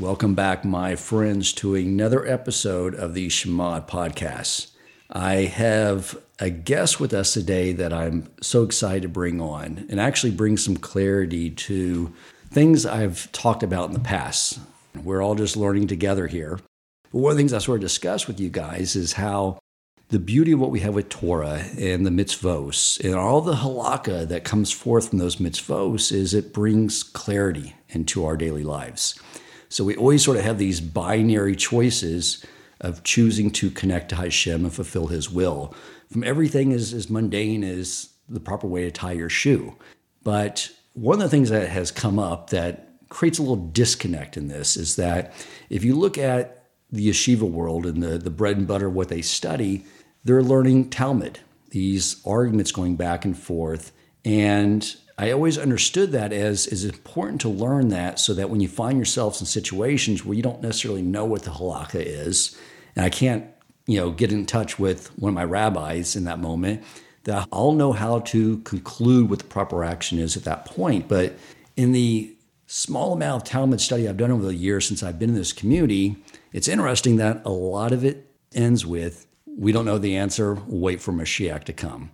Welcome back, my friends, to another episode of the Shema podcast. I have a guest with us today that I'm so excited to bring on and actually bring some clarity to things I've talked about in the past. We're all just learning together here. But one of the things I sort of discuss with you guys is how the beauty of what we have with Torah and the mitzvos and all the halakha that comes forth from those mitzvos is it brings clarity into our daily lives. So we always sort of have these binary choices of choosing to connect to Hashem and fulfill His will. From everything as, as mundane as the proper way to tie your shoe. But one of the things that has come up that creates a little disconnect in this is that if you look at the yeshiva world and the, the bread and butter what they study, they're learning Talmud, these arguments going back and forth. And I always understood that as is important to learn that so that when you find yourselves in situations where you don't necessarily know what the halakha is, and I can't, you know, get in touch with one of my rabbis in that moment, that I'll know how to conclude what the proper action is at that point. But in the small amount of Talmud study I've done over the years since I've been in this community, it's interesting that a lot of it ends with we don't know the answer, wait for Mashiach to come.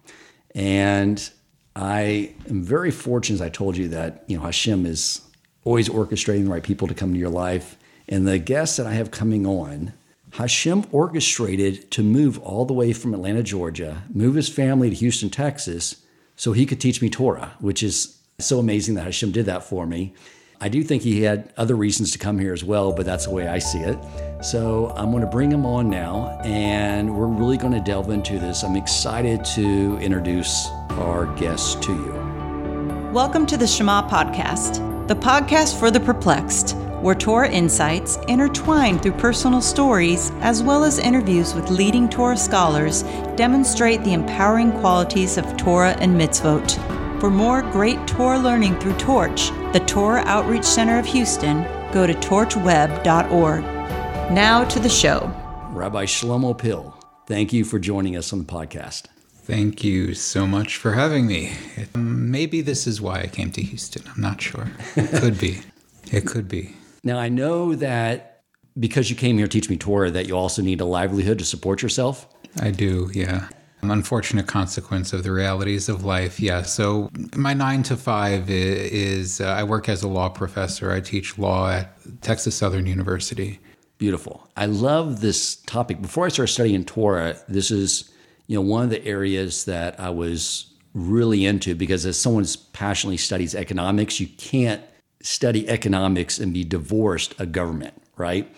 And I am very fortunate, as I told you, that you know Hashem is always orchestrating the right people to come into your life. And the guests that I have coming on, Hashem orchestrated to move all the way from Atlanta, Georgia, move his family to Houston, Texas, so he could teach me Torah, which is so amazing that Hashem did that for me. I do think he had other reasons to come here as well, but that's the way I see it. So I'm going to bring him on now, and we're really going to delve into this. I'm excited to introduce our guests to you. Welcome to the Shema Podcast, the podcast for the perplexed, where Torah insights intertwined through personal stories as well as interviews with leading Torah scholars demonstrate the empowering qualities of Torah and mitzvot. For more great Torah learning through Torch, the Torah Outreach Center of Houston, go to torchweb.org. Now to the show. Rabbi Shlomo Pill, thank you for joining us on the podcast. Thank you so much for having me. It, maybe this is why I came to Houston. I'm not sure. It could be. It could be. Now, I know that because you came here to teach me Torah, that you also need a livelihood to support yourself. I do, yeah unfortunate consequence of the realities of life. Yeah. So my nine to five is, uh, I work as a law professor. I teach law at Texas Southern University. Beautiful. I love this topic. Before I started studying Torah, this is you know one of the areas that I was really into because as someone who passionately studies economics, you can't study economics and be divorced of government, right?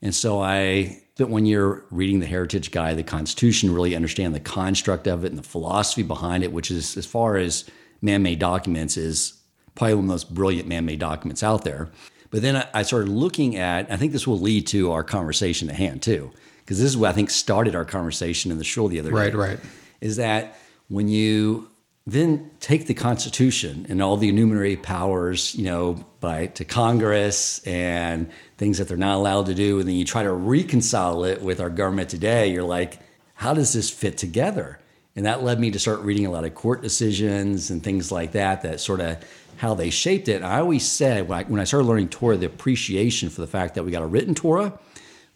And so I spent one year reading the Heritage Guide, the Constitution, really understand the construct of it and the philosophy behind it, which is, as far as man made documents, is probably one of the most brilliant man made documents out there. But then I started looking at, I think this will lead to our conversation at hand too, because this is what I think started our conversation in the show the other right, day. Right, right. Is that when you then take the Constitution and all the enumerated powers, you know, by to Congress and things that they're not allowed to do, and then you try to reconcile it with our government today, you're like, how does this fit together? And that led me to start reading a lot of court decisions and things like that, that sort of how they shaped it. And I always said when I, when I started learning Torah, the appreciation for the fact that we got a written Torah,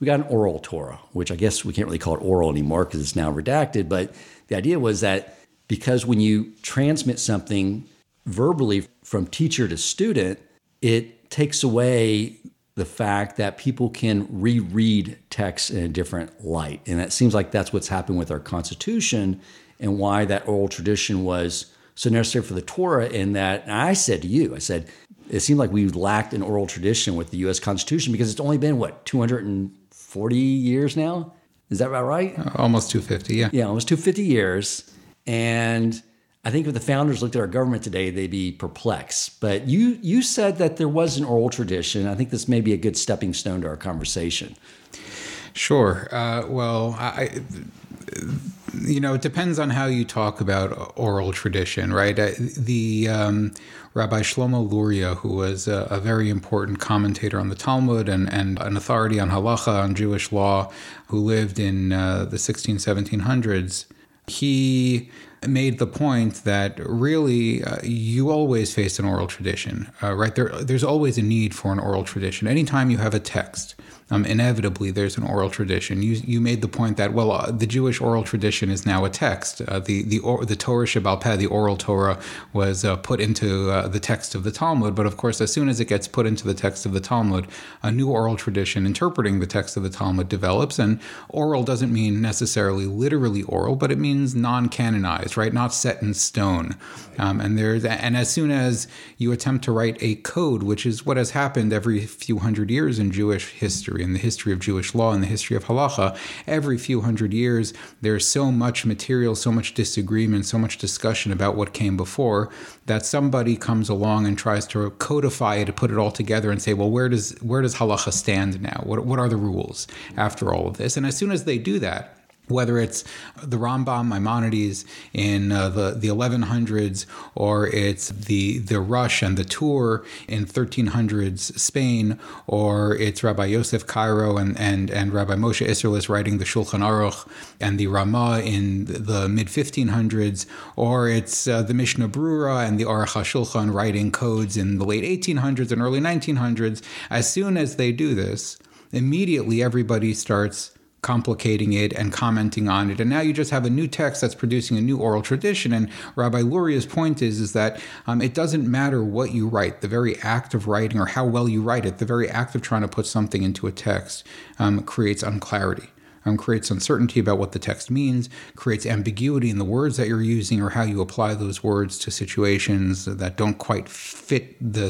we got an oral Torah, which I guess we can't really call it oral anymore because it's now redacted. But the idea was that because when you transmit something verbally from teacher to student, it takes away the fact that people can reread text in a different light. And it seems like that's what's happened with our Constitution and why that oral tradition was so necessary for the Torah. In that, and I said to you, I said, it seemed like we lacked an oral tradition with the US Constitution because it's only been, what, 240 years now? Is that about right? Uh, almost 250, yeah. Yeah, almost 250 years. And I think if the founders looked at our government today, they'd be perplexed. But you you said that there was an oral tradition. I think this may be a good stepping stone to our conversation. Sure. Uh, well, I, you know, it depends on how you talk about oral tradition, right? The um, Rabbi Shlomo Luria, who was a, a, very important commentator on the Talmud and, and an authority on halacha, on Jewish law, who lived in uh, the 16, 1700s, he made the point that really uh, you always face an oral tradition, uh, right? There, there's always a need for an oral tradition. Anytime you have a text, um, inevitably there's an oral tradition. You you made the point that well, uh, the Jewish oral tradition is now a text. Uh, the the or, the Torah Peh, the oral Torah, was uh, put into uh, the text of the Talmud. But of course, as soon as it gets put into the text of the Talmud, a new oral tradition interpreting the text of the Talmud develops. And oral doesn't mean necessarily literally oral, but it means non-canonized, right? Not set in stone. Um, and there's and as soon as you attempt to write a code, which is what has happened every few hundred years in Jewish history history, in the history of Jewish law, in the history of halacha, every few hundred years, there's so much material, so much disagreement, so much discussion about what came before that somebody comes along and tries to codify it, to put it all together, and say, well, where does where does halacha stand now? What what are the rules after all of this? And as soon as they do that, whether it's the Rambam Maimonides in uh, the the 1100s or it's the the Rosh and the Tur in 1300s Spain or it's Rabbi Yosef Karo and and and Rabbi Moshe Isserles writing the Shulchan Aruch and the Ramah in the mid 1500s or it's uh, the Mishnah Brura and the Aruch HaShulchan writing codes in the late 1800s and early 1900s as soon as they do this immediately everybody starts complicating it and commenting on it. And now you just have a new text that's producing a new oral tradition. And Rabbi Luria's point is, is that um, it doesn't matter what you write, the very act of writing or how well you write it, the very act of trying to put something into a text um, creates unclarity um, creates uncertainty about what the text means, creates ambiguity in the words that you're using or how you apply those words to situations that don't quite fit the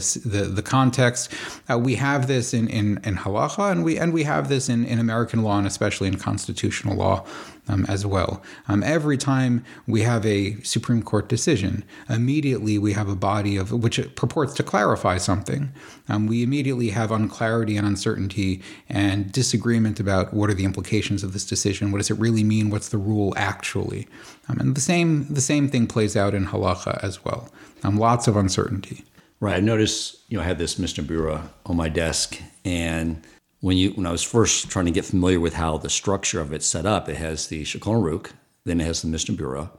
the context. Uh, we have this in, in, in halacha, and we and we have this in, in American law and especially in constitutional law um, as well. Um, every time we have a Supreme Court decision, immediately we have a body of which purports to clarify something. Um, we immediately have unclarity and uncertainty and disagreement about what are the implications of this decision. What does it really mean? What's the rule actually? Um, and the same the same thing plays out in halacha as well. Um, lots of uncertainty. Right. I noticed, you know, I had this Mishnah Brura on my desk and when you when I was first trying to get familiar with how the structure of it's set up, it has the Shulchan Aruch, then it has the Mishnah Brura,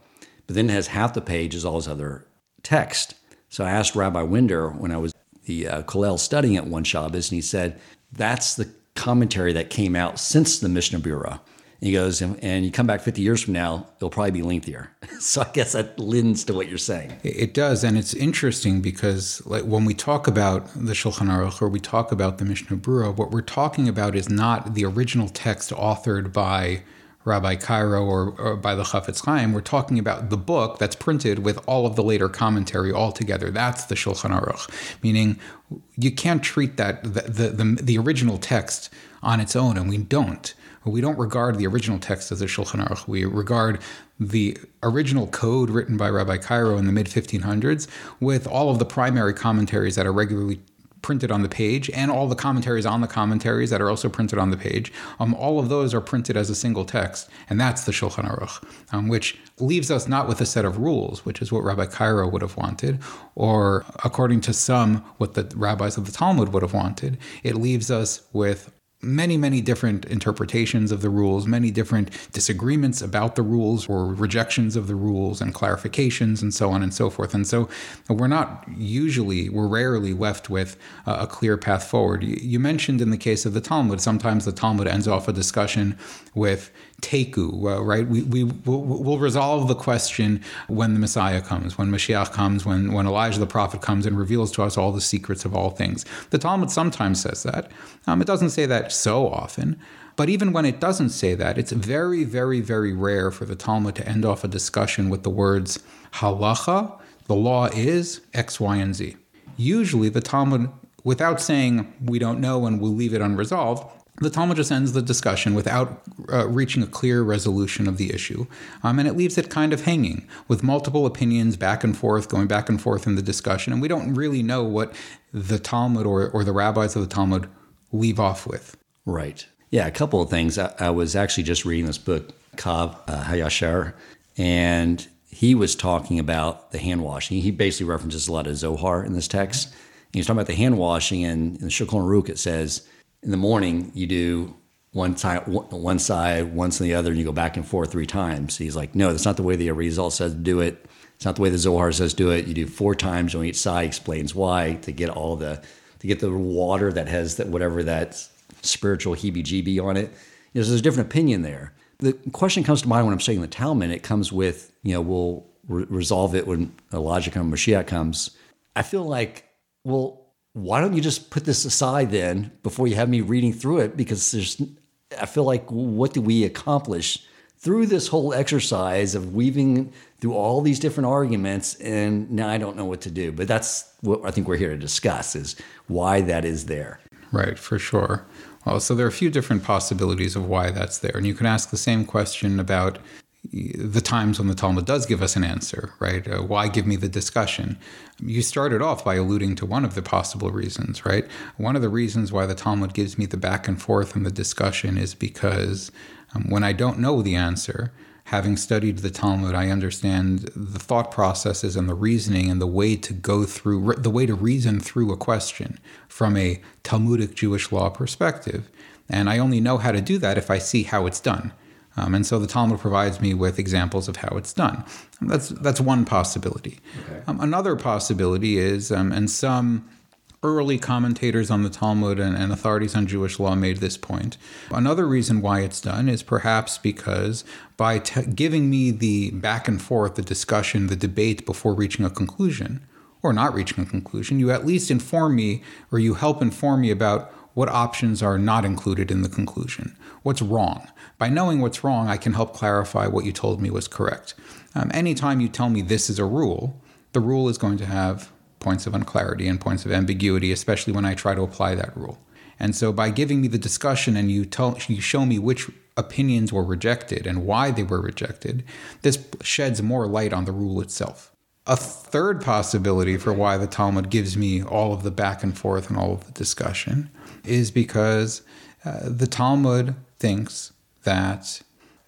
but then it has half the page is all this other text. So I asked Rabbi Winder when I was the uh, Kollel studying at one Shabbos, and he said that's the commentary that came out since the Mishnah Brura. He goes, and, and, you come back 50 years from now, it'll probably be lengthier. so I guess that lends to what you're saying. It does. And it's interesting because like when we talk about the Shulchan Aruch or we talk about the Mishnah Brura, what we're talking about is not the original text authored by Rabbi Karo or, or, by the Chafetz Chaim. We're talking about the book that's printed with all of the later commentary all together. That's the Shulchan Aruch, meaning you can't treat that the, the, the, the original text on its own, and we don't. We don't regard the original text as a Shulchan Aruch. We regard the original code written by Rabbi Karo in the mid 1500s with all of the primary commentaries that are regularly printed on the page and all the commentaries on the commentaries that are also printed on the page. Um, all of those are printed as a single text, and that's the Shulchan Aruch, um, which leaves us not with a set of rules, which is what Rabbi Karo would have wanted, or according to some, what the rabbis of the Talmud would have wanted. It leaves us with many, many different interpretations of the rules, many different disagreements about the rules or rejections of the rules and clarifications and so on and so forth. And so we're not usually, we're rarely left with a clear path forward. You mentioned in the case of the Talmud, sometimes the Talmud ends off a discussion with teku, right? We, we, we'll, we'll, resolve the question when the Messiah comes, when Mashiach comes, when, when Elijah the prophet comes and reveals to us all the secrets of all things. The Talmud sometimes says that. Um, it doesn't say that so often. But even when it doesn't say that, it's very, very, very rare for the Talmud to end off a discussion with the words halacha, the law is X, Y, and Z. Usually the Talmud, without saying we don't know and we'll leave it unresolved, the Talmud just ends the discussion without uh, reaching a clear resolution of the issue, um, and it leaves it kind of hanging with multiple opinions back and forth, going back and forth in the discussion, and we don't really know what the Talmud or, or the rabbis of the Talmud leave off with. Right. Yeah, a couple of things. I, I was actually just reading this book, Kav uh, Hayashar, and he was talking about the hand washing. He basically references a lot of Zohar in this text. And he's talking about the hand washing, and in the Shulchan Aruch it says, in the morning you do one time, one side, once on the other, and you go back and forth three times. He's like, no, that's not the way the result says do it. It's not the way the Zohar says do it. You do four times on each side, explains why to get all the to get the water that has that whatever that spiritual heebie-jeebie on it. You know, so there's a different opinion there. The question comes to mind when I'm saying the Talmud. It comes with you know we'll re- resolve it when Elijah comes, Mashiach comes. I feel like well, why don't you just put this aside then before you have me reading through it? Because there's I feel like what do we accomplish through this whole exercise of weaving through all these different arguments and now I don't know what to do. But that's what I think we're here to discuss is why that is there. Right, for sure. Well, so there are a few different possibilities of why that's there. And you can ask the same question about the times when the Talmud does give us an answer, right? Uh, why give me the discussion? You started off by alluding to one of the possible reasons, right? One of the reasons why the Talmud gives me the back and forth and the discussion is because um, when I don't know the answer, having studied the Talmud, I understand the thought processes and the reasoning and the way to go through, the way to reason through a question from a Talmudic Jewish law perspective. And I only know how to do that if I see how it's done. Um, and so the Talmud provides me with examples of how it's done. That's that's one possibility. Okay. Um, another possibility is, um, and some early commentators on the Talmud and, and, authorities on Jewish law made this point. Another reason why it's done is perhaps because by t- giving me the back and forth, the discussion, the debate before reaching a conclusion, or not reaching a conclusion, you at least inform me or you help inform me about what options are not included in the conclusion, what's wrong. By knowing what's wrong, I can help clarify what you told me was correct. Um, anytime you tell me this is a rule, the rule is going to have points of unclarity and points of ambiguity, especially when I try to apply that rule. And so, by giving me the discussion and you tell you show me which opinions were rejected and why they were rejected, this sheds more light on the rule itself. A third possibility for why the Talmud gives me all of the back and forth and all of the discussion is because uh, the Talmud thinks that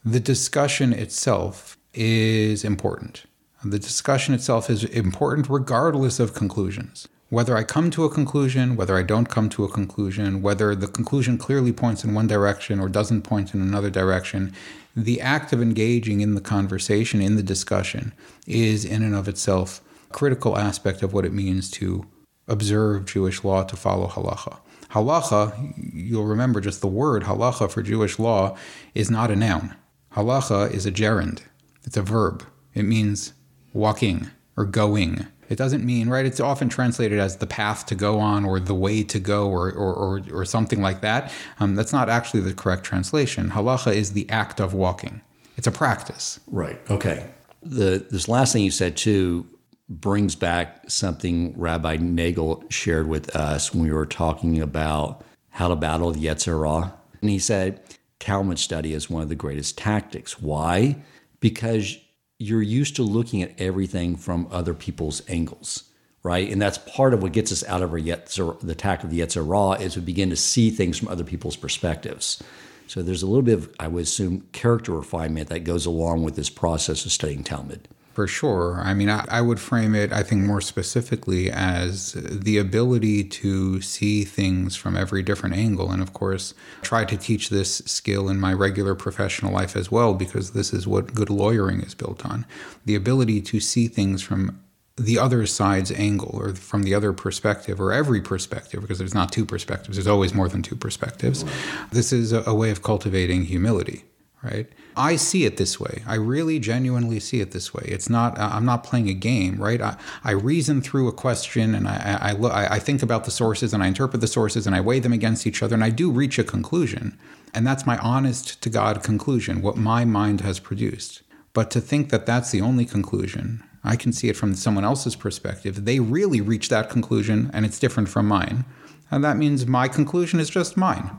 the discussion itself is important. The discussion itself is important regardless of conclusions. Whether I come to a conclusion, whether I don't come to a conclusion, whether the conclusion clearly points in one direction or doesn't point in another direction, the act of engaging in the conversation, in the discussion, is in and of itself a critical aspect of what it means to observe Jewish law, to follow halacha. Halacha, you'll remember just the word halacha for Jewish law is not a noun. Halacha is a gerund, it's a verb. It means walking or going. It doesn't mean, right? It's often translated as the path to go on or the way to go or, or, or, or something like that. Um, that's not actually the correct translation. Halacha is the act of walking, it's a practice. Right. Okay. The, this last thing you said, too, brings back something Rabbi Nagel shared with us when we were talking about how to battle the Yetzer Hara. And he said, Talmud study is one of the greatest tactics. Why? Because you're used to looking at everything from other people's angles, right? And that's part of what gets us out of our Yetzer, the attack of the Yetzer Hara is we begin to see things from other people's perspectives. So there's a little bit of, I would assume, character refinement that goes along with this process of studying Talmud. For sure. I mean, I, I, would frame it, I think, more specifically as the ability to see things from every different angle. And of course, try to teach this skill in my regular professional life as well, because this is what good lawyering is built on. The ability to see things from the other side's angle or from the other perspective or every perspective, because there's not two perspectives, there's always more than two perspectives. This is a, a way of cultivating humility right? I see it this way. I really genuinely see it this way. It's not, I'm not playing a game, right? I, I reason through a question and I, I, look, I think about the sources and I interpret the sources and I weigh them against each other and I do reach a conclusion. And that's my honest to God conclusion, what my mind has produced. But to think that that's the only conclusion, I can see it from someone else's perspective. They really reach that conclusion and it's different from mine. And that means my conclusion is just mine.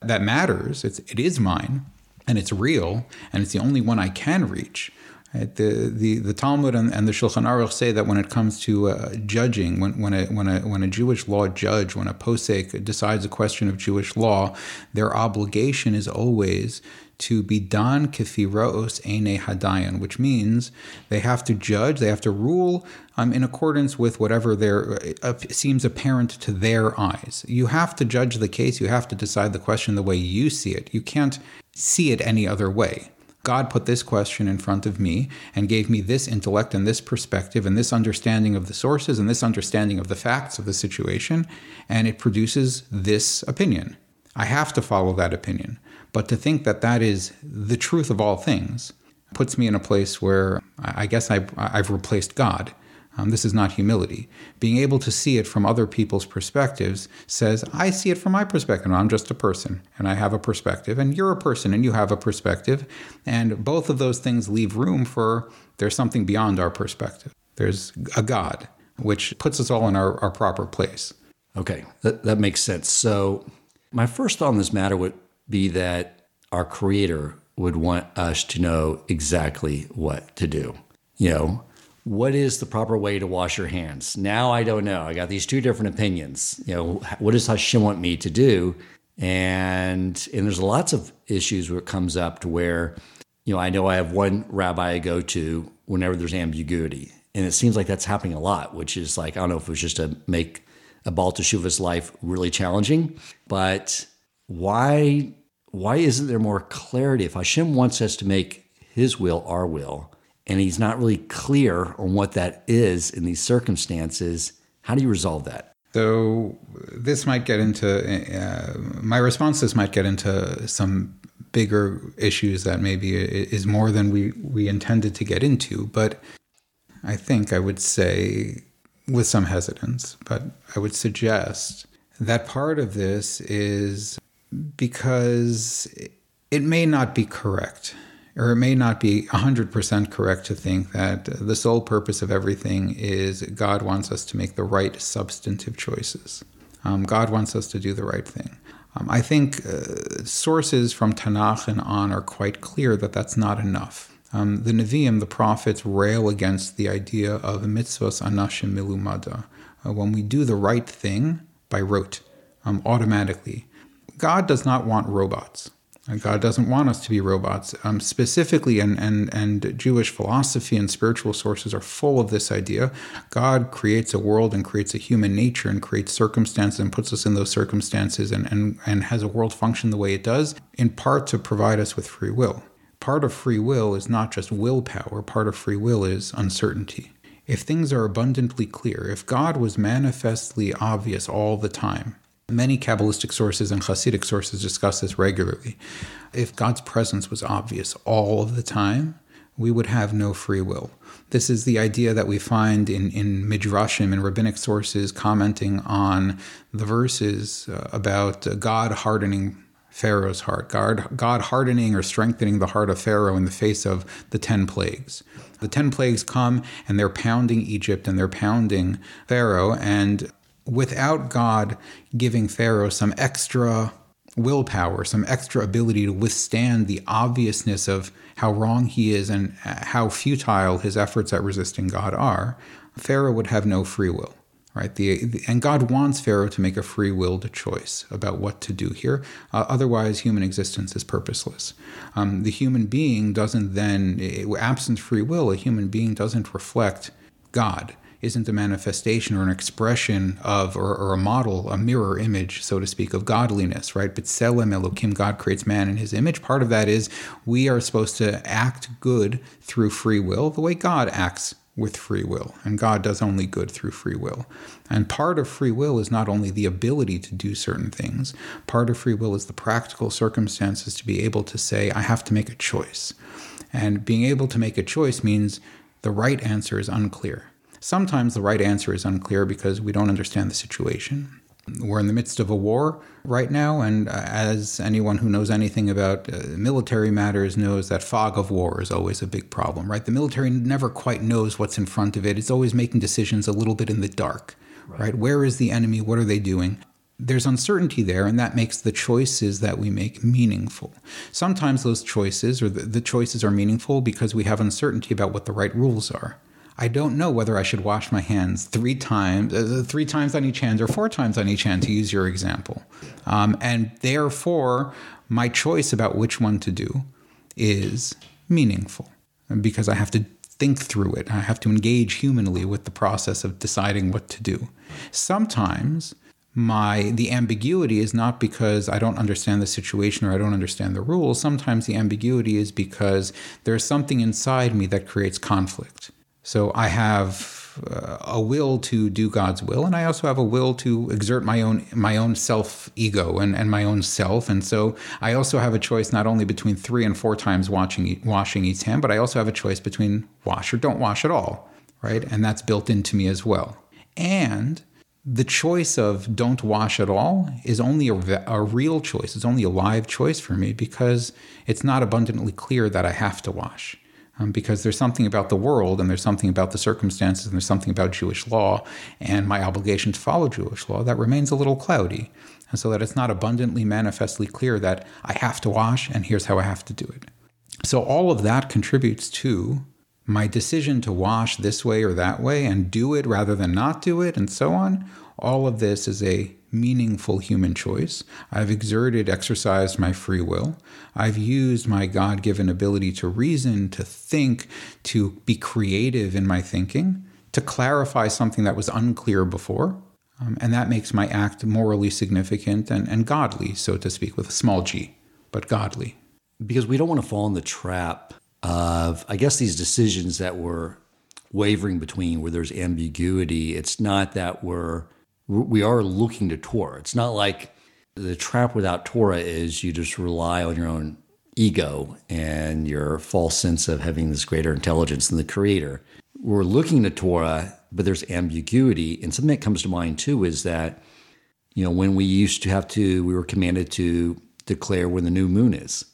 That matters. It's, it is mine and it's real, and it's the only one I can reach. Right? The, the the Talmud and, and, the Shulchan Aruch say that when it comes to uh, judging, when when a when a when a Jewish law judge, when a posek decides a question of Jewish law, their obligation is always to be don kefiros ene hadayan, which means they have to judge, they have to rule um, in accordance with whatever there uh, seems apparent to their eyes. You have to judge the case, you have to decide the question the way you see it. You can't see it any other way. God put this question in front of me and gave me this intellect and this perspective and this understanding of the sources and this understanding of the facts of the situation, and it produces this opinion. I have to follow that opinion. But to think that that is the truth of all things puts me in a place where I guess I've, I've replaced God. Um, this is not humility. Being able to see it from other people's perspectives says, I see it from my perspective. I'm just a person and I have a perspective, and you're a person and you have a perspective. And both of those things leave room for there's something beyond our perspective. There's a God, which puts us all in our, our proper place. Okay, that, that makes sense. So, my first thought on this matter would be that our Creator would want us to know exactly what to do. You know, what is the proper way to wash your hands? Now I don't know. I got these two different opinions. You know, what does Hashem want me to do? And and there's lots of issues where it comes up to where, you know, I know I have one rabbi I go to whenever there's ambiguity. And it seems like that's happening a lot, which is like, I don't know if it was just to make a Baal Teshuva's life really challenging, but why why isn't there more clarity? If Hashem wants us to make his will our will, and he's not really clear on what that is in these circumstances. How do you resolve that? So this might get into uh, my response. This might get into some bigger issues that maybe is more than we we intended to get into. But I think I would say, with some hesitance, but I would suggest that part of this is because it may not be correct or it may not be 100% correct to think that the sole purpose of everything is God wants us to make the right substantive choices. Um, God wants us to do the right thing. Um, I think uh, sources from Tanakh and on are quite clear that that's not enough. Um, the Nevi'im, the prophets, rail against the idea of mitzvos anashim milumada. Uh, when we do the right thing by rote, um, automatically. God does not want robots. God doesn't want us to be robots. Um, specifically, and, and, and Jewish philosophy and spiritual sources are full of this idea. God creates a world and creates a human nature and creates circumstances and puts us in those circumstances and, and, and has a world function the way it does, in part to provide us with free will. Part of free will is not just willpower, part of free will is uncertainty. If things are abundantly clear, if God was manifestly obvious all the time, Many Kabbalistic sources and Hasidic sources discuss this regularly. If God's presence was obvious all of the time, we would have no free will. This is the idea that we find in, in Midrashim and rabbinic sources commenting on the verses uh, about uh, God hardening Pharaoh's heart, God, God hardening or strengthening the heart of Pharaoh in the face of the 10 plagues. The 10 plagues come and they're pounding Egypt and they're pounding Pharaoh, and without God giving Pharaoh some extra willpower, some extra ability to withstand the obviousness of how wrong he is and how futile his efforts at resisting God are, Pharaoh would have no free will. Right, the, the and God wants Pharaoh to make a free-willed choice about what to do here. Uh, otherwise, human existence is purposeless. Um, the human being doesn't then, absent free will, a human being doesn't reflect God isn't a manifestation or an expression of, or, or, a model, a mirror image, so to speak, of godliness, right? But B'Tselem Elokim, God creates man in his image. Part of that is we are supposed to act good through free will, the way God acts with free will. And God does only good through free will. And part of free will is not only the ability to do certain things, part of free will is the practical circumstances to be able to say, I have to make a choice. And being able to make a choice means the right answer is unclear. Sometimes the right answer is unclear because we don't understand the situation. We're in the midst of a war right now, and uh, as anyone who knows anything about uh, military matters knows, that fog of war is always a big problem, right? The military never quite knows what's in front of it. It's always making decisions a little bit in the dark, right? right? Where is the enemy? What are they doing? There's uncertainty there, and that makes the choices that we make meaningful. Sometimes those choices, or the, the choices, are meaningful because we have uncertainty about what the right rules are. I don't know whether I should wash my hands three times, uh, three times on each hand, or four times on each hand, to use your example. Um, and therefore, my choice about which one to do is meaningful because I have to think through it. I have to engage humanly with the process of deciding what to do. Sometimes my the ambiguity is not because I don't understand the situation or I don't understand the rules. Sometimes the ambiguity is because there's something inside me that creates conflict. So I have uh, a will to do God's will, and I also have a will to exert my own my own self ego and, and my own self. And so I also have a choice not only between three and four times watching washing each hand, but I also have a choice between wash or don't wash at all, right? And that's built into me as well. And the choice of don't wash at all is only a, a, real choice. It's only a live choice for me because it's not abundantly clear that I have to wash. Um, because there's something about the world and there's something about the circumstances and there's something about Jewish law and my obligation to follow Jewish law that remains a little cloudy. And so that it's not abundantly manifestly clear that I have to wash and here's how I have to do it. So all of that contributes to my decision to wash this way or that way and do it rather than not do it and so on, all of this is a meaningful human choice. I've exerted, exercised my free will. I've used my God given ability to reason, to think, to be creative in my thinking, to clarify something that was unclear before. Um, and that makes my act morally significant and, and godly, so to speak, with a small g, but godly. Because we don't want to fall in the trap of, I guess, these decisions that we're wavering between where there's ambiguity. It's not that we're, we are looking to Torah. It's not like the trap without Torah is you just rely on your own ego and your false sense of having this greater intelligence than the creator. We're looking to Torah, but there's ambiguity. And something that comes to mind too is that, you know, when we used to have to, we were commanded to declare when the new moon is.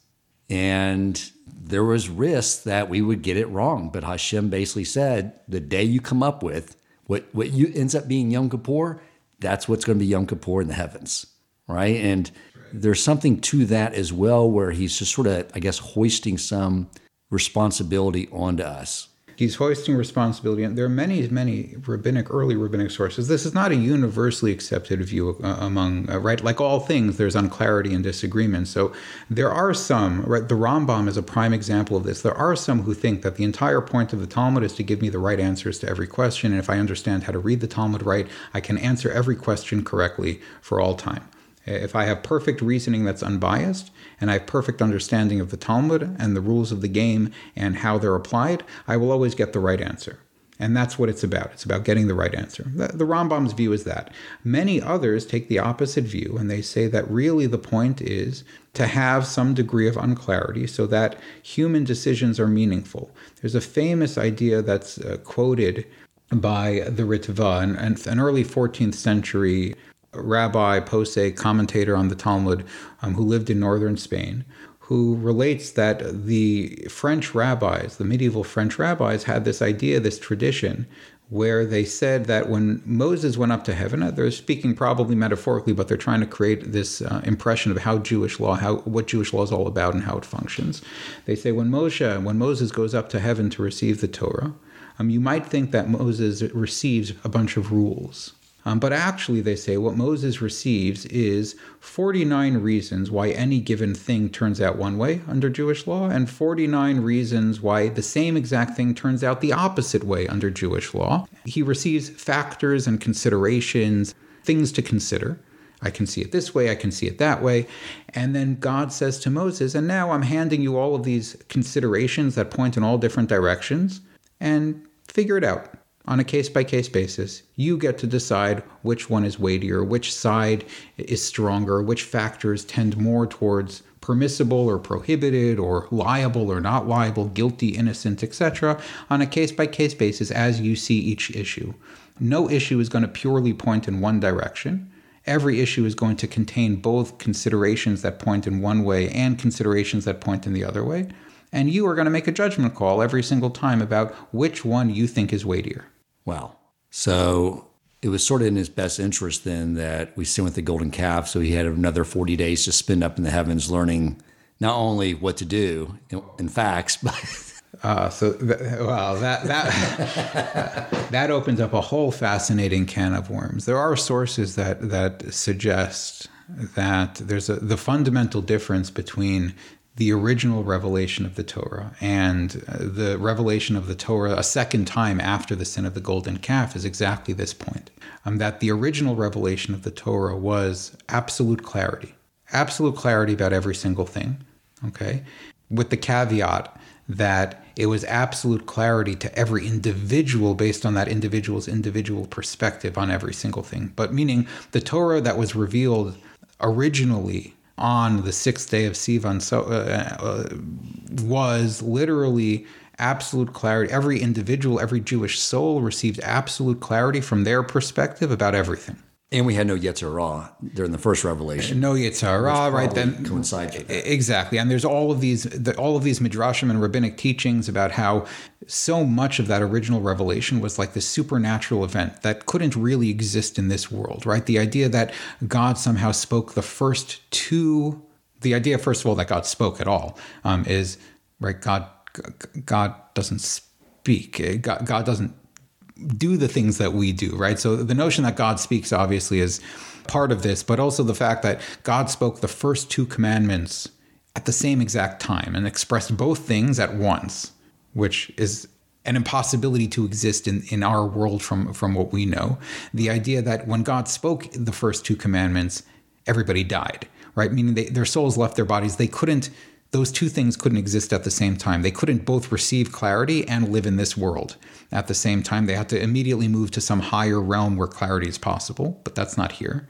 And there was risk that we would get it wrong. But Hashem basically said, the day you come up with what what you ends up being Yom Kippur, that's what's going to be Yom Kippur in the heavens, right? And there's something to that as well, where he's just sort of, I guess, hoisting some responsibility onto us he's hoisting responsibility. And there are many, many rabbinic, early rabbinic sources. This is not a universally accepted view uh, among, uh, right? Like all things, there's unclarity and disagreement. So there are some, right? The Rambam is a prime example of this. There are some who think that the entire point of the Talmud is to give me the right answers to every question. And if I understand how to read the Talmud right, I can answer every question correctly for all time. If I have perfect reasoning that's unbiased, and I have perfect understanding of the Talmud and the rules of the game and how they're applied, I will always get the right answer. And that's what it's about. It's about getting the right answer. The, Rambam's view is that. Many others take the opposite view and they say that really the point is to have some degree of unclarity so that human decisions are meaningful. There's a famous idea that's uh, quoted by the Ritva, an, an early 14th century rabbi, posek, commentator on the Talmud, um, who lived in northern Spain, who relates that the French rabbis, the medieval French rabbis, had this idea, this tradition, where they said that when Moses went up to heaven, uh, they're speaking probably metaphorically, but they're trying to create this uh, impression of how Jewish law, how what Jewish law is all about, and how it functions. They say when Moshe, when Moses goes up to heaven to receive the Torah, um, you might think that Moses receives a bunch of rules um, but actually, they say what Moses receives is 49 reasons why any given thing turns out one way under Jewish law, and 49 reasons why the same exact thing turns out the opposite way under Jewish law. He receives factors and considerations, things to consider. I can see it this way, I can see it that way. And then God says to Moses, and now I'm handing you all of these considerations that point in all different directions, and figure it out on a case by case basis. You get to decide which one is weightier, which side is stronger, which factors tend more towards permissible or prohibited or liable or not liable, guilty, innocent, etc., on a case by case basis as you see each issue. No issue is going to purely point in one direction. Every issue is going to contain both considerations that point in one way and considerations that point in the other way. And you are going to make a judgment call every single time about which one you think is weightier. Wow. So it was sort of in his best interest then that we sent with the golden calf. So he had another 40 days to spend up in the heavens learning not only what to do in facts, but. Uh, so, th- well, that that that opens up a whole fascinating can of worms. There are sources that that suggest that there's a the fundamental difference between the original revelation of the Torah and uh, the revelation of the Torah a second time after the sin of the golden calf is exactly this point um, that the original revelation of the Torah was absolute clarity, absolute clarity about every single thing, okay, with the caveat that it was absolute clarity to every individual based on that individual's individual perspective on every single thing. But meaning the Torah that was revealed originally on the sixth day of Sivan so, uh, uh, was literally absolute clarity. Every individual, every Jewish soul received absolute clarity from their perspective about everything. And we had no Yetzer Hara during the first revelation. No Yetzer Hara, right? Then coincides with that. exactly. And there's all of these, the, all of these midrashim and rabbinic teachings about how so much of that original revelation was like the supernatural event that couldn't really exist in this world, right? The idea that God somehow spoke the first two, the idea, first of all, that God spoke at all um, is right. God, God doesn't speak. God, God doesn't do the things that we do, right? So the notion that God speaks obviously is part of this, but also the fact that God spoke the first two commandments at the same exact time and expressed both things at once, which is an impossibility to exist in, in our world from, from what we know. The idea that when God spoke the first two commandments, everybody died, right? Meaning they, their souls left their bodies. They couldn't those two things couldn't exist at the same time. They couldn't both receive clarity and live in this world at the same time. They had to immediately move to some higher realm where clarity is possible, but that's not here.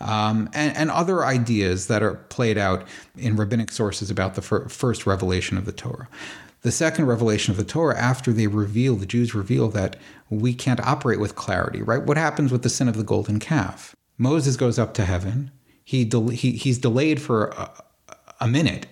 Um, and, and, other ideas that are played out in rabbinic sources about the fir- first revelation of the Torah. The second revelation of the Torah, after they reveal, the Jews reveal that we can't operate with clarity, right? What happens with the sin of the golden calf? Moses goes up to heaven. He, del- he he's delayed for a, a minute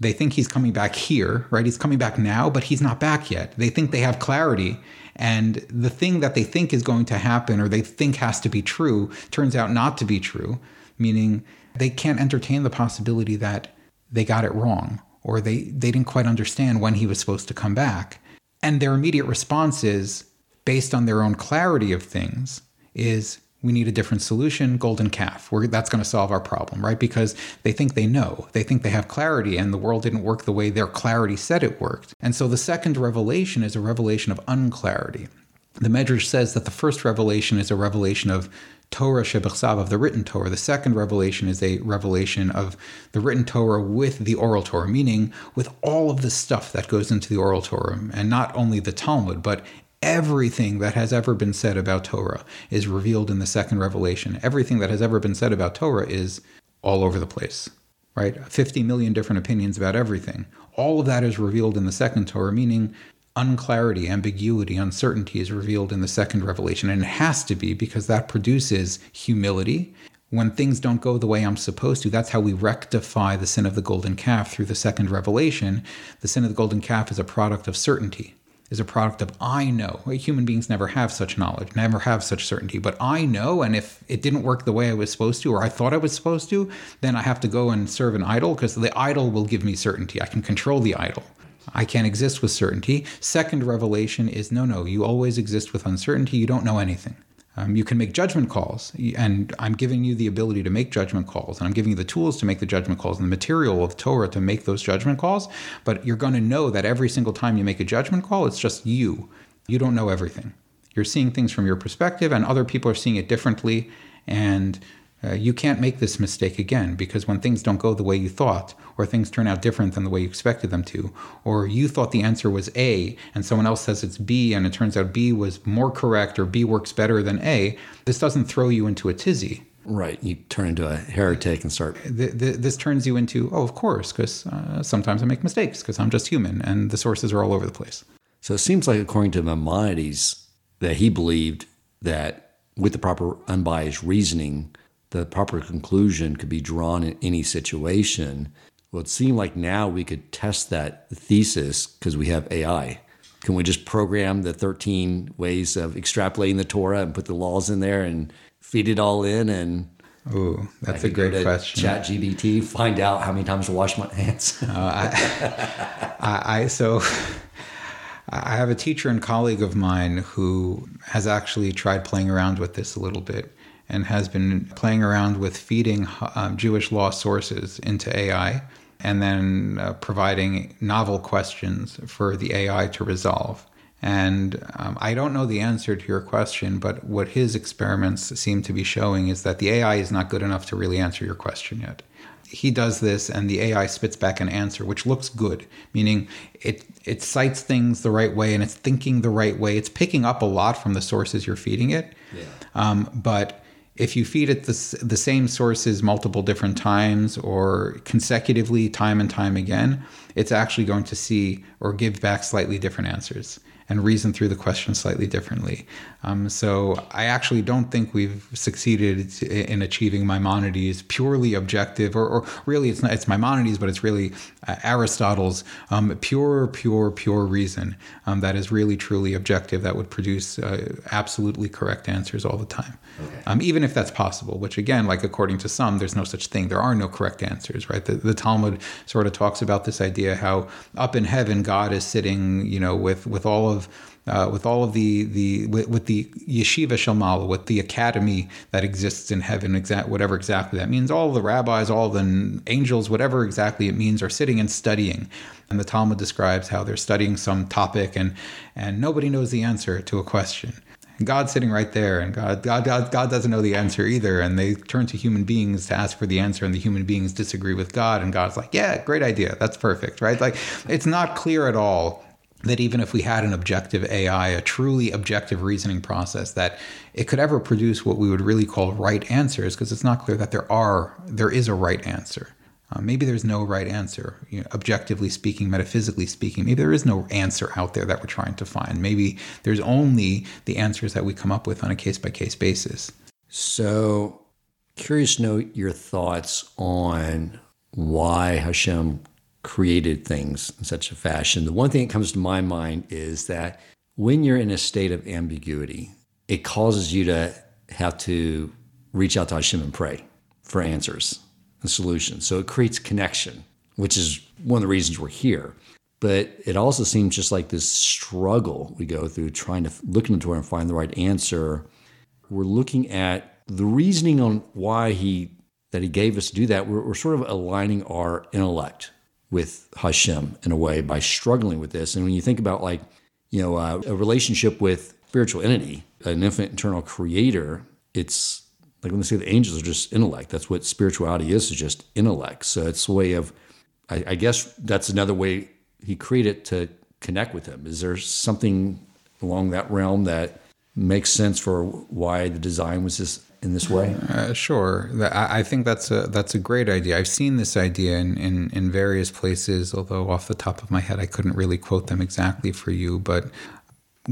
they think he's coming back here, right? He's coming back now, but he's not back yet. They think they have clarity. And the thing that they think is going to happen or they think has to be true turns out not to be true, meaning they can't entertain the possibility that they got it wrong or they, they didn't quite understand when he was supposed to come back. And their immediate response is, based on their own clarity of things, is we need a different solution golden calf. We're, that's going to solve our problem right? Because they think they know. They think they have clarity and the world didn't work the way their clarity said it worked. And so the second revelation is a revelation of unclarity. The medrash says that the first revelation is a revelation of Torah Shebechsav, of the written Torah. The second revelation is a revelation of the written Torah with the oral Torah, meaning with all of the stuff that goes into the oral Torah, and not only the Talmud, but everything that has ever been said about Torah is revealed in the second revelation. Everything that has ever been said about Torah is all over the place, right? 50 million different opinions about everything. All of that is revealed in the second Torah, meaning unclarity, ambiguity, uncertainty is revealed in the second revelation. And it has to be because that produces humility. When things don't go the way I'm supposed to, that's how we rectify the sin of the golden calf through the second revelation. The sin of the golden calf is a product of certainty is a product of I know. Human beings never have such knowledge, never have such certainty, but I know. And if it didn't work the way I was supposed to, or I thought I was supposed to, then I have to go and serve an idol because the idol will give me certainty. I can control the idol. I can't exist with certainty. Second revelation is no, no, you always exist with uncertainty. You don't know anything. Um, you can make judgment calls, and I'm giving you the ability to make judgment calls, and I'm giving you the tools to make the judgment calls and the material of Torah to make those judgment calls. But you're going to know that every single time you make a judgment call, it's just you. You don't know everything. You're seeing things from your perspective, and other people are seeing it differently. And uh, you can't make this mistake again because when things don't go the way you thought, or things turn out different than the way you expected them to, or you thought the answer was A and someone else says it's B and it turns out B was more correct or B works better than A, this doesn't throw you into a tizzy. Right. You turn into a heretic and start. The, the, this turns you into, oh, of course, because uh, sometimes I make mistakes because I'm just human and the sources are all over the place. So it seems like, according to Maimonides, that he believed that with the proper unbiased reasoning, the proper conclusion could be drawn in any situation. Well, it seemed like now we could test that thesis because we have AI. Can we just program the 13 ways of extrapolating the Torah and put the laws in there and feed it all in and Ooh, that's a great question. ChatGPT, find out how many times to wash my hands. uh, I, I, I, so I have a teacher and colleague of mine who has actually tried playing around with this a little bit and has been playing around with feeding um, Jewish law sources into AI and then uh, providing novel questions for the AI to resolve. And um, I don't know the answer to your question, but what his experiments seem to be showing is that the AI is not good enough to really answer your question yet. He does this, and the AI spits back an answer which looks good, meaning it it cites things the right way and it's thinking the right way. It's picking up a lot from the sources you're feeding it. Yeah. Um, but if you feed it the, the same sources multiple different times or consecutively time and time again, it's actually going to see or give back slightly different answers and reason through the question slightly differently. Um, so I actually don't think we've succeeded in achieving Maimonides' purely objective, or, or really it's not it's Maimonides, but it's really uh, Aristotle's um, pure, pure, pure reason um, that is really truly objective that would produce uh, absolutely correct answers all the time. Okay. Um, even if that's possible, which again, like according to some, there's no such thing. There are no correct answers, right? The, the Talmud sort of talks about this idea how up in heaven God is sitting, you know, with with all of uh, with all of the the with, with the yeshiva shel ma'lah, with the academy that exists in heaven, exact whatever exactly that means. All the rabbis, all the angels, whatever exactly it means, are sitting and studying. And the Talmud describes how they're studying some topic, and and nobody knows the answer to a question. God's sitting right there, and God, God, God, God doesn't know the answer either. And they turn to human beings to ask for the answer, and the human beings disagree with God. And God's like, "Yeah, great idea. That's perfect, right?" Like, it's not clear at all that even if we had an objective AI, a truly objective reasoning process, that it could ever produce what we would really call right answers, because it's not clear that there are there is a right answer. Uh, maybe there's no right answer, you know, objectively speaking, metaphysically speaking. Maybe there is no answer out there that we're trying to find. Maybe there's only the answers that we come up with on a case by case basis. So, curious to know your thoughts on why Hashem created things in such a fashion. The one thing that comes to my mind is that when you're in a state of ambiguity, it causes you to have to reach out to Hashem and pray for answers and solutions. So it creates connection, which is one of the reasons we're here. But it also seems just like this struggle we go through trying to look into it and find the right answer. We're looking at the reasoning on why he that he gave us to do that. We're, we're sort of aligning our intellect with Hashem in a way by struggling with this. And when you think about like, you know, uh, a relationship with spiritual entity, an infinite internal creator, it's like when they say the angels are just intellect. That's what spirituality is, is just intellect. So it's a way of, I, I guess that's another way he created to connect with him. Is there something along that realm that makes sense for why the design was this in this way? Uh, sure, I think that's a that's a great idea. I've seen this idea in, in in various places, although off the top of my head I couldn't really quote them exactly for you. But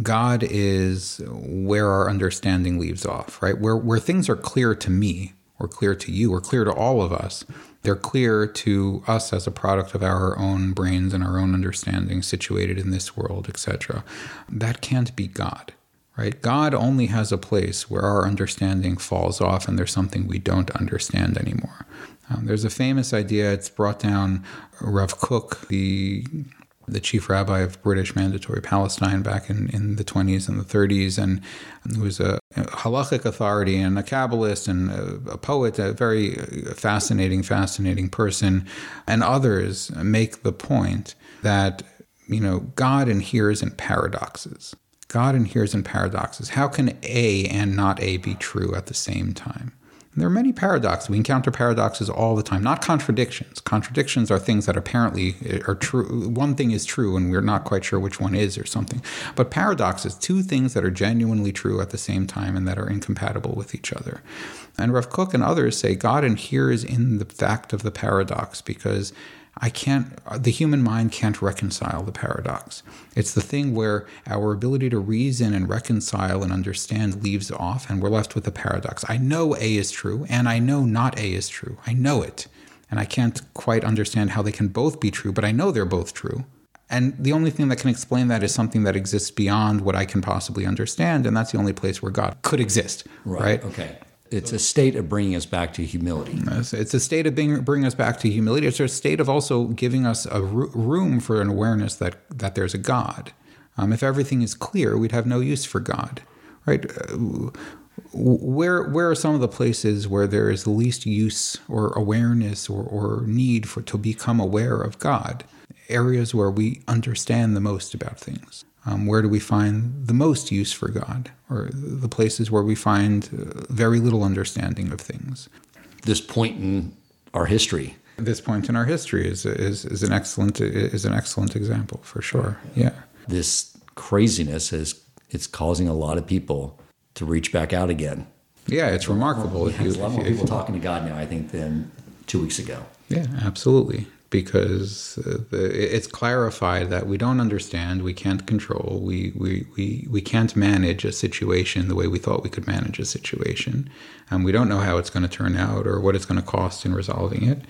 God is where our understanding leaves off, right? Where where things are clear to me, or clear to you, or clear to all of us. They're clear to us as a product of our own brains and our own understanding situated in this world, etc. That can't be God right? God only has a place where our understanding falls off and there's something we don't understand anymore. Um, there's a famous idea, it's brought down Rav Kook, the the chief rabbi of British Mandatory Palestine back in, in the 20s and the 30s, and he was a, a halachic authority and a Kabbalist and a, a, poet, a very fascinating, fascinating person. And others make the point that, you know, God inheres in paradoxes. God inheres in paradoxes. How can A and not A be true at the same time? And there are many paradoxes. We encounter paradoxes all the time, not contradictions. Contradictions are things that apparently are true. One thing is true and we're not quite sure which one is or something. But paradoxes, two things that are genuinely true at the same time and that are incompatible with each other. And Rav Kook and others say God inheres in the fact of the paradox because I can't, the human mind can't reconcile the paradox. It's the thing where our ability to reason and reconcile and understand leaves off, and we're left with the paradox. I know A is true, and I know not A is true. I know it. And I can't quite understand how they can both be true, but I know they're both true. And the only thing that can explain that is something that exists beyond what I can possibly understand. And that's the only place where God could exist. Right. right? Okay it's a state of bringing us back to humility. It's a state of being, bringing us back to humility. It's a state of also giving us a room for an awareness that that there's a God. Um, if everything is clear, we'd have no use for God, right? Uh, where where are some of the places where there is the least use or awareness or, or need for to become aware of God? Areas where we understand the most about things. Um, where do we find the most use for God, or the places where we find uh, very little understanding of things? This point in our history. This point in our history is is, is an excellent is an excellent example for sure. Yeah. This craziness is it's causing a lot of people to reach back out again. Yeah, it's remarkable. Yeah, there's a lot more people talking to God now, I think, than two weeks ago. Yeah, absolutely. Because uh, it's clarified that we don't understand, we can't control, we, we, we, we can't manage a situation the way we thought we could manage a situation. And we don't know how it's going to turn out or what it's going to cost in resolving it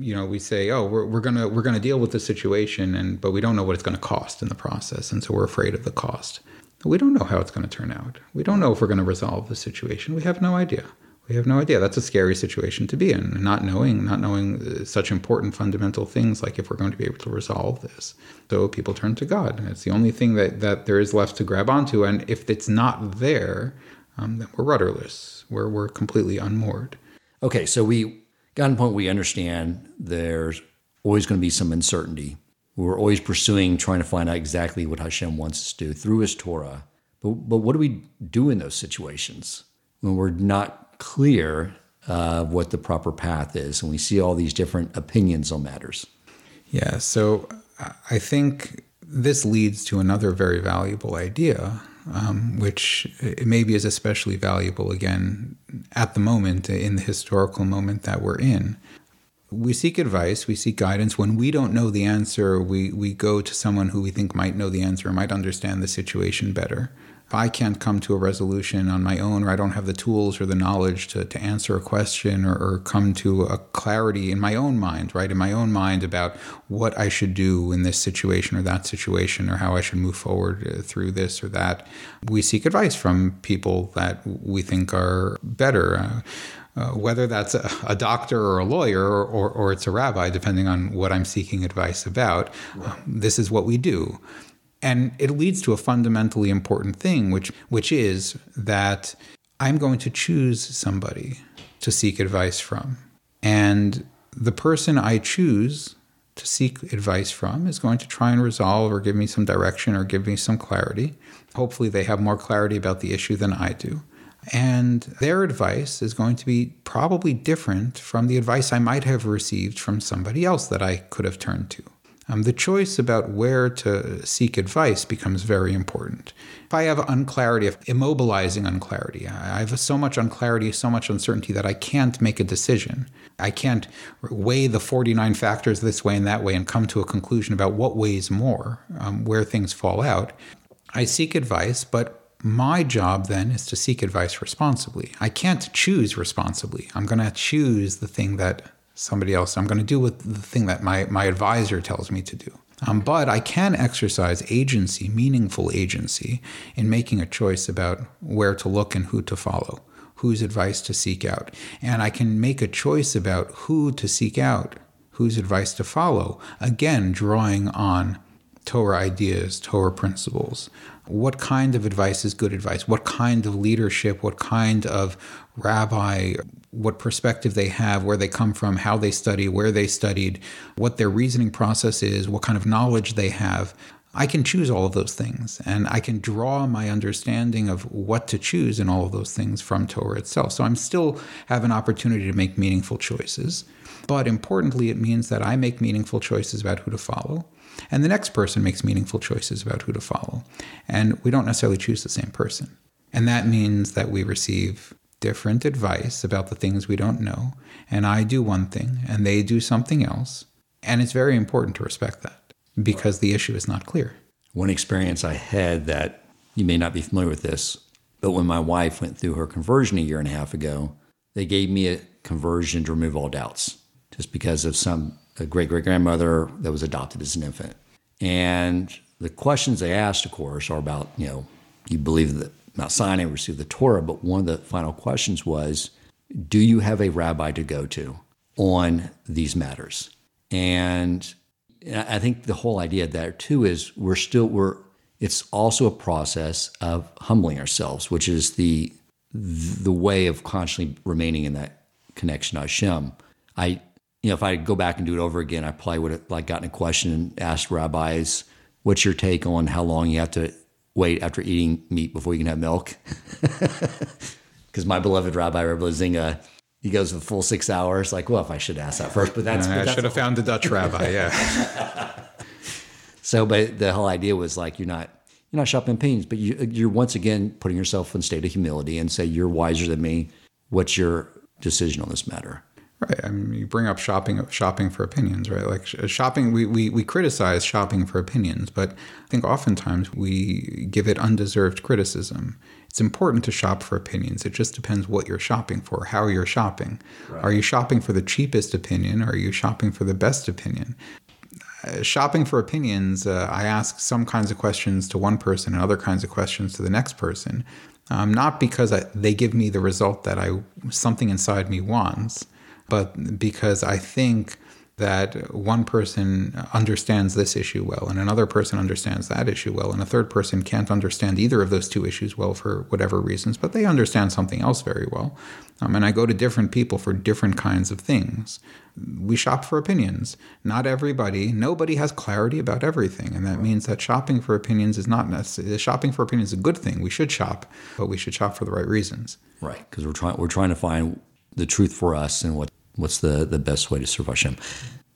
you know we say oh we're, we're gonna we're gonna deal with the situation and but we don't know what it's going to cost in the process and so we're afraid of the cost we don't know how it's going to turn out. We don't know if we're going to resolve the situation. We have no idea. We have no idea. That's a scary situation to be in, not knowing, not knowing uh, such important fundamental things like if we're going to be able to resolve this. So people turn to God. It's the only thing that, that there is left to grab onto. And if it's not there, um, then we're rudderless, where we're completely unmoored. Okay, so we got the point we understand there's always going to be some uncertainty we're always pursuing, trying to find out exactly what Hashem wants us to do through His Torah. But, but what do we do in those situations when we're not clear uh, what the proper path is and we see all these different opinions on matters? Yeah, so I think this leads to another very valuable idea, um, which maybe is especially valuable again at the moment, in the historical moment that we're in, we seek advice, we seek guidance. When we don't know the answer, we, we go to someone who we think might know the answer, might understand the situation better. If I can't come to a resolution on my own, or I don't have the tools or the knowledge to, to answer a question or, or come to a clarity in my own mind, right? In my own mind about what I should do in this situation or that situation, or how I should move forward uh, through this or that, we seek advice from people that we think are better. Uh, uh, whether that's a, a, doctor or a lawyer or, or, or, it's a rabbi, depending on what I'm seeking advice about, right. um, this is what we do. And it leads to a fundamentally important thing, which, which is that I'm going to choose somebody to seek advice from. And the person I choose to seek advice from is going to try and resolve or give me some direction or give me some clarity. Hopefully, they have more clarity about the issue than I do. And their advice is going to be probably different from the advice I might have received from somebody else that I could have turned to. Um, the choice about where to seek advice becomes very important. If I have unclarity, if immobilizing unclarity, I have so much unclarity, so much uncertainty that I can't make a decision. I can't weigh the 49 factors this way and that way and come to a conclusion about what weighs more, um, where things fall out. I seek advice, but my job then is to seek advice responsibly. I can't choose responsibly. I'm going to choose the thing that somebody else, I'm going to do with the thing that my, my advisor tells me to do. Um, but I can exercise agency, meaningful agency, in making a choice about where to look and who to follow, whose advice to seek out. And I can make a choice about who to seek out, whose advice to follow, again, drawing on Torah ideas, Torah principles. What kind of advice is good advice? What kind of leadership? What kind of rabbi? What perspective they have, where they come from, how they study, where they studied, what their reasoning process is, what kind of knowledge they have. I can choose all of those things and I can draw my understanding of what to choose in all of those things from Torah itself. So I'm still have an opportunity to make meaningful choices. But importantly, it means that I make meaningful choices about who to follow. And the next person makes meaningful choices about who to follow. And we don't necessarily choose the same person. And that means that we receive different advice about the things we don't know. And I do one thing and they do something else. And it's very important to respect that because the issue is not clear. One experience I had that you may not be familiar with this, but when my wife went through her conversion a year and a half ago, they gave me a conversion to remove all doubts just because of some a great great grandmother that was adopted as an infant. And the questions they asked, of course, are about, you know, you believe that Mount Sinai received the Torah, but one of the final questions was, do you have a rabbi to go to on these matters? And I think the whole idea there too is we're still we're it's also a process of humbling ourselves, which is the the way of constantly remaining in that connection to Hashem. I, you know, if I go back and do it over again, I probably would have like gotten a question and asked rabbis, "What's your take on how long you have to wait after eating meat before you can have milk?" Because my beloved Rabbi Zinga, he goes the full six hours. Like, well, if I should ask that first, but that's, uh, I but that's should have found the Dutch rabbi. Yeah. So, but the whole idea was like you're not you're not shopping opinions, but you, you're once again putting yourself in a state of humility and say you're wiser than me. What's your decision on this matter? Right. I mean, you bring up shopping shopping for opinions, right? Like shopping, we, we, we criticize shopping for opinions, but I think oftentimes we give it undeserved criticism. It's important to shop for opinions. It just depends what you're shopping for, how you're shopping. Right. Are you shopping for the cheapest opinion or are you shopping for the best opinion? Uh, shopping for opinions, uh, I ask some kinds of questions to one person and other kinds of questions to the next person. Um, not because I, they give me the result that I something inside me wants, but because I think that one person understands this issue well and another person understands that issue well and a third person can't understand either of those two issues well for whatever reasons but they understand something else very well. Um, and i go to different people for different kinds of things. We shop for opinions. Not everybody nobody has clarity about everything. And that means that shopping for opinions is not necessary shopping for opinions is a good thing. We should shop but we should shop for the right reasons. Right because we're trying we're trying to find the truth for us and what what's the, the best way to serve Hashem.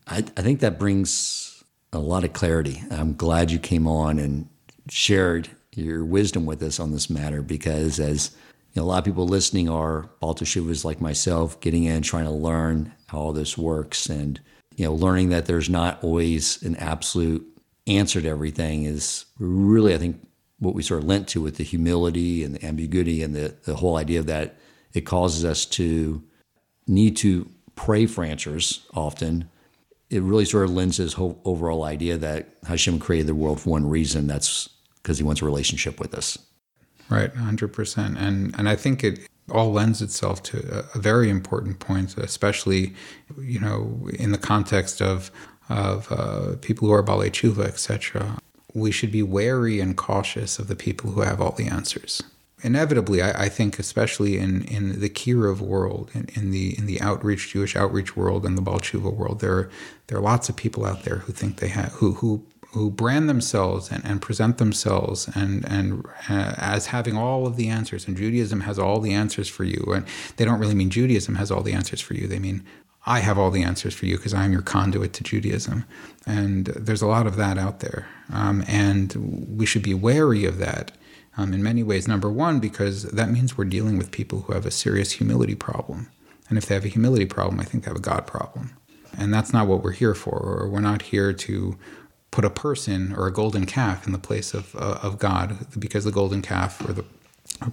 I, I think that brings a lot of clarity. I'm glad you came on and shared your wisdom with us on this matter because as you know, a lot of people listening are Alter Shuvas like myself, getting in, trying to learn how all this works, and you know, learning that there's not always an absolute answer to everything is really, I think, what we sort of lent to with the humility and the ambiguity and the the whole idea of that it causes us to need to pray for answers often, it really sort of lends his whole overall idea that Hashem created the world for one reason. That's because he wants a relationship with us. Right, 100%. And, and I think it all lends itself to a, a very important point, especially, you know, in the context of, of uh, people who are Balei Tshuva, etc. We should be wary and cautious of the people who have all the answers inevitably, I, I, think, especially in, in the Kiruv world, in, in the in the outreach Jewish outreach world and the Baal Tshuva world, there are, there are lots of people out there who think they have who who who brand themselves and, and present themselves and and uh, as having all of the answers. And Judaism has all the answers for you. And they don't really mean Judaism has all the answers for you. They mean I have all the answers for you because I'm your conduit to Judaism. And there's a lot of that out there. Um, and we should be wary of that um, in many ways. Number one, because that means we're dealing with people who have a serious humility problem. And if they have a humility problem, I think they have a God problem. And that's not what we're here for. Or we're not here to put a person or a golden calf in the place of, uh, of God, because the golden calf or the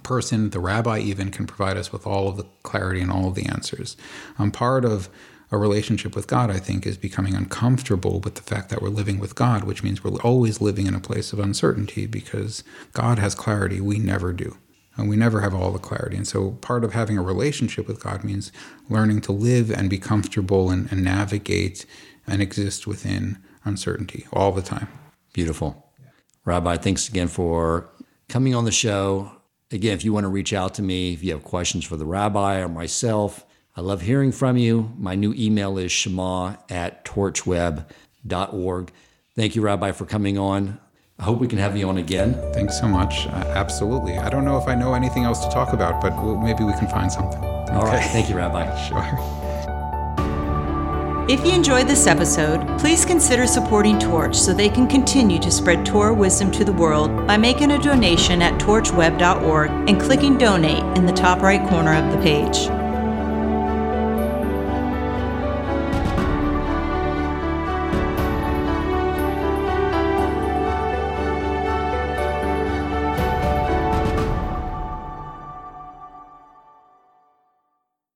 person, the rabbi even, can provide us with all of the clarity and all of the answers. Um, part of a relationship with God, I think, is becoming uncomfortable with the fact that we're living with God, which means we're always living in a place of uncertainty because God has clarity, we never do. And we never have all the clarity. And so part of having a relationship with God means learning to live and be comfortable and, and navigate and exist within uncertainty all the time. Beautiful. Rabbi, thanks again for coming on the show. Again, if you want to reach out to me, if you have questions for the rabbi or myself, I love hearing from you. My new email is shema at torchweb.org. Thank you, Rabbi, for coming on. I hope we can have you on again. Thanks so much. Uh, absolutely. I don't know if I know anything else to talk about, but we'll, maybe we can find something. Okay. All right. Thank you, Rabbi. sure. If you enjoyed this episode, please consider supporting Torch so they can continue to spread Torah wisdom to the world by making a donation at torchweb.org and clicking donate in the top right corner of the page.